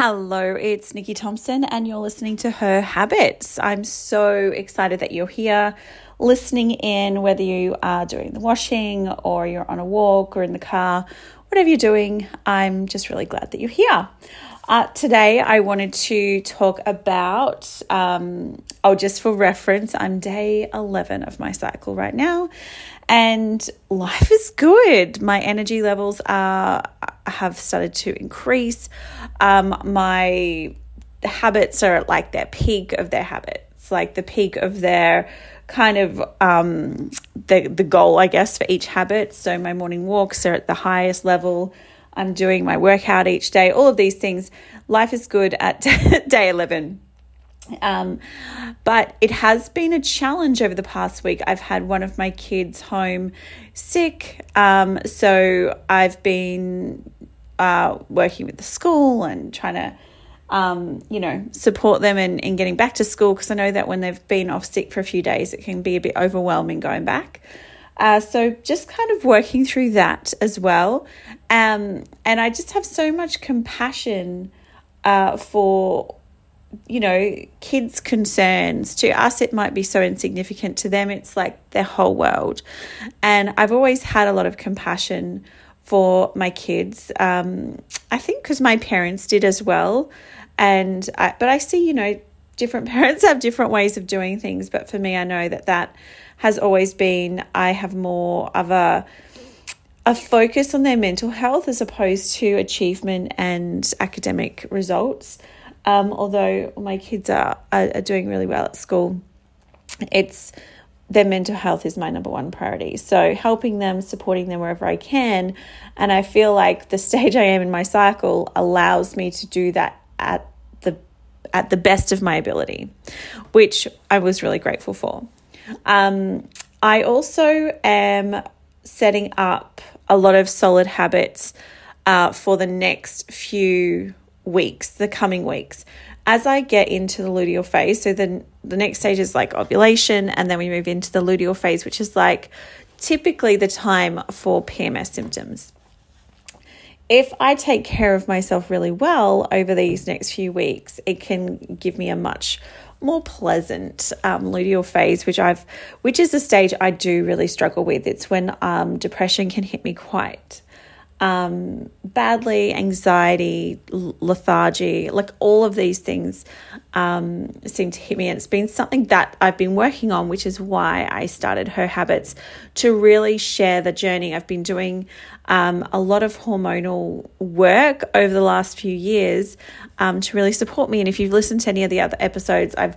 Hello, it's Nicky Thompson, and you're listening to Her Habits. I'm so excited that you're here listening in, whether you are doing the washing or you're on a walk or in the car, whatever you're doing. I'm just really glad that you're here. Uh, today, I wanted to talk about, um, oh, just for reference, I'm day 11 of my cycle right now, and life is good. My energy levels are have started to increase. Um, my habits are at like their peak of their habits, like the peak of their kind of um, the the goal, I guess, for each habit. So my morning walks are at the highest level. I'm doing my workout each day, all of these things. Life is good at day 11. Um, but it has been a challenge over the past week. I've had one of my kids home sick. Um, so I've been uh, working with the school and trying to, um, you know, support them in, in getting back to school because I know that when they've been off sick for a few days, it can be a bit overwhelming going back. Uh, so just kind of working through that as well. Um, and I just have so much compassion uh, for you know, kids' concerns. To us, it might be so insignificant. To them, it's like their whole world. And I've always had a lot of compassion for my kids. Um, I think because my parents did as well. And I, but I see, you know, different parents have different ways of doing things. But for me, I know that that has always been, I have more of a, a focus on their mental health as opposed to achievement and academic results. Um, although my kids are, are, are doing really well at school, it's their mental health is my number one priority. So helping them, supporting them wherever I can, and I feel like the stage I am in my cycle allows me to do that at at the best of my ability, which I was really grateful for. Um, I also am setting up a lot of solid habits uh, for the next few weeks, the coming weeks. As I get into the luteal phase, so then the next stage is like ovulation, and then we move into the luteal phase, which is like typically the time for PMS symptoms. If I take care of myself really well over these next few weeks, it can give me a much more pleasant um, luteal phase, which I've, which is a stage I do really struggle with. It's when um, depression can hit me quite um, badly, anxiety, lethargy, like all of these things um, seem to hit me. And it's been something that I've been working on, which is why I started Her Habits to really share the journey. I've been doing um, a lot of hormonal work over the last few years um, to really support me. And if you've listened to any of the other episodes, I've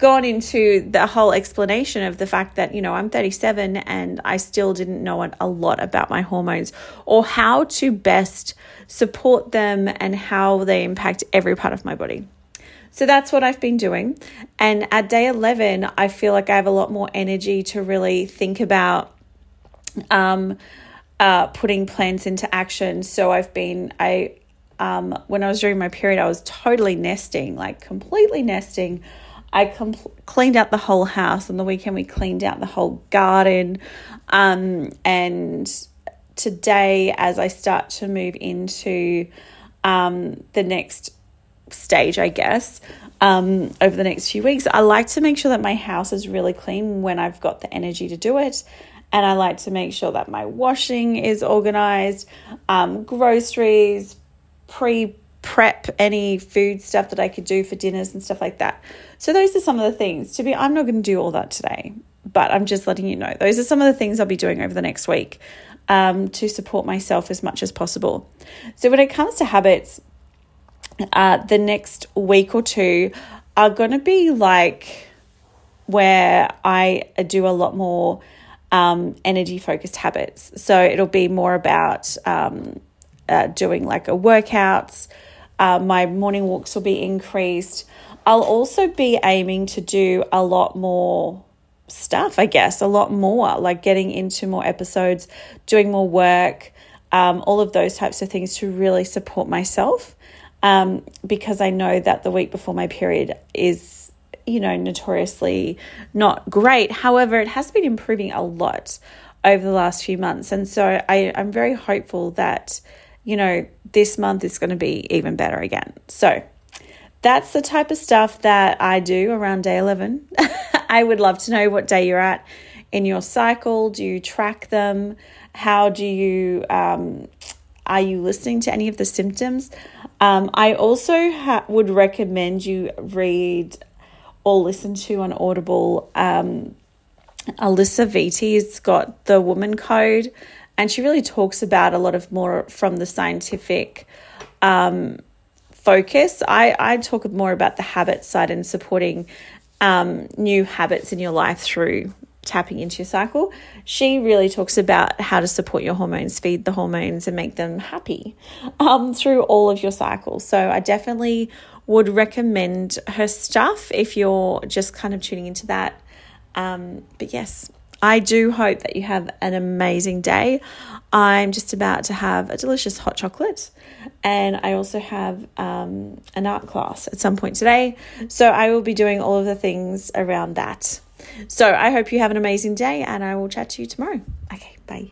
gone into the whole explanation of the fact that, you know, I'm 37 and I still didn't know a lot about my hormones or how to best support them and how they impact every part of my body. So that's what I've been doing. And at day 11, I feel like I have a lot more energy to really think about um, uh, putting plans into action. So I've been, I, um, when I was during my period, I was totally nesting, like completely nesting I com- cleaned out the whole house. On the weekend, we cleaned out the whole garden. Um, and today, as I start to move into um, the next stage, I guess, um, over the next few weeks, I like to make sure that my house is really clean when I've got the energy to do it. And I like to make sure that my washing is organized, um, groceries, pre prep any food stuff that I could do for dinners and stuff like that. So those are some of the things. To be I'm not going to do all that today, but I'm just letting you know. Those are some of the things I'll be doing over the next week um, to support myself as much as possible. So when it comes to habits, uh, the next week or two are going to be like where I do a lot more um, energy focused habits. So it'll be more about um, uh, doing like a workouts, uh, my morning walks will be increased. I'll also be aiming to do a lot more stuff, I guess, a lot more, like getting into more episodes, doing more work, um, all of those types of things to really support myself. Um, because I know that the week before my period is, you know, notoriously not great. However, it has been improving a lot over the last few months. And so I, I'm very hopeful that you know, this month is going to be even better again. So, that's the type of stuff that I do around day 11. I would love to know what day you're at in your cycle. Do you track them? How do you, um, are you listening to any of the symptoms? Um, I also ha- would recommend you read or listen to on Audible. Um, Alisa Vitti's got the Woman Code, and she really talks about a lot of more from the scientific um, focus. I, I talk more about the habit side and supporting um, new habits in your life through tapping into your cycle. She really talks about how to support your hormones, feed the hormones, and make them happy um, through all of your cycles. So I definitely would recommend her stuff if you're just kind of tuning into that. Um, but yes, I do hope that you have an amazing day. I'm just about to have a delicious hot chocolate, and I also have um, an art class at some point today. So I will be doing all of the things around that. So I hope you have an amazing day, and I will chat to you tomorrow. Okay, bye.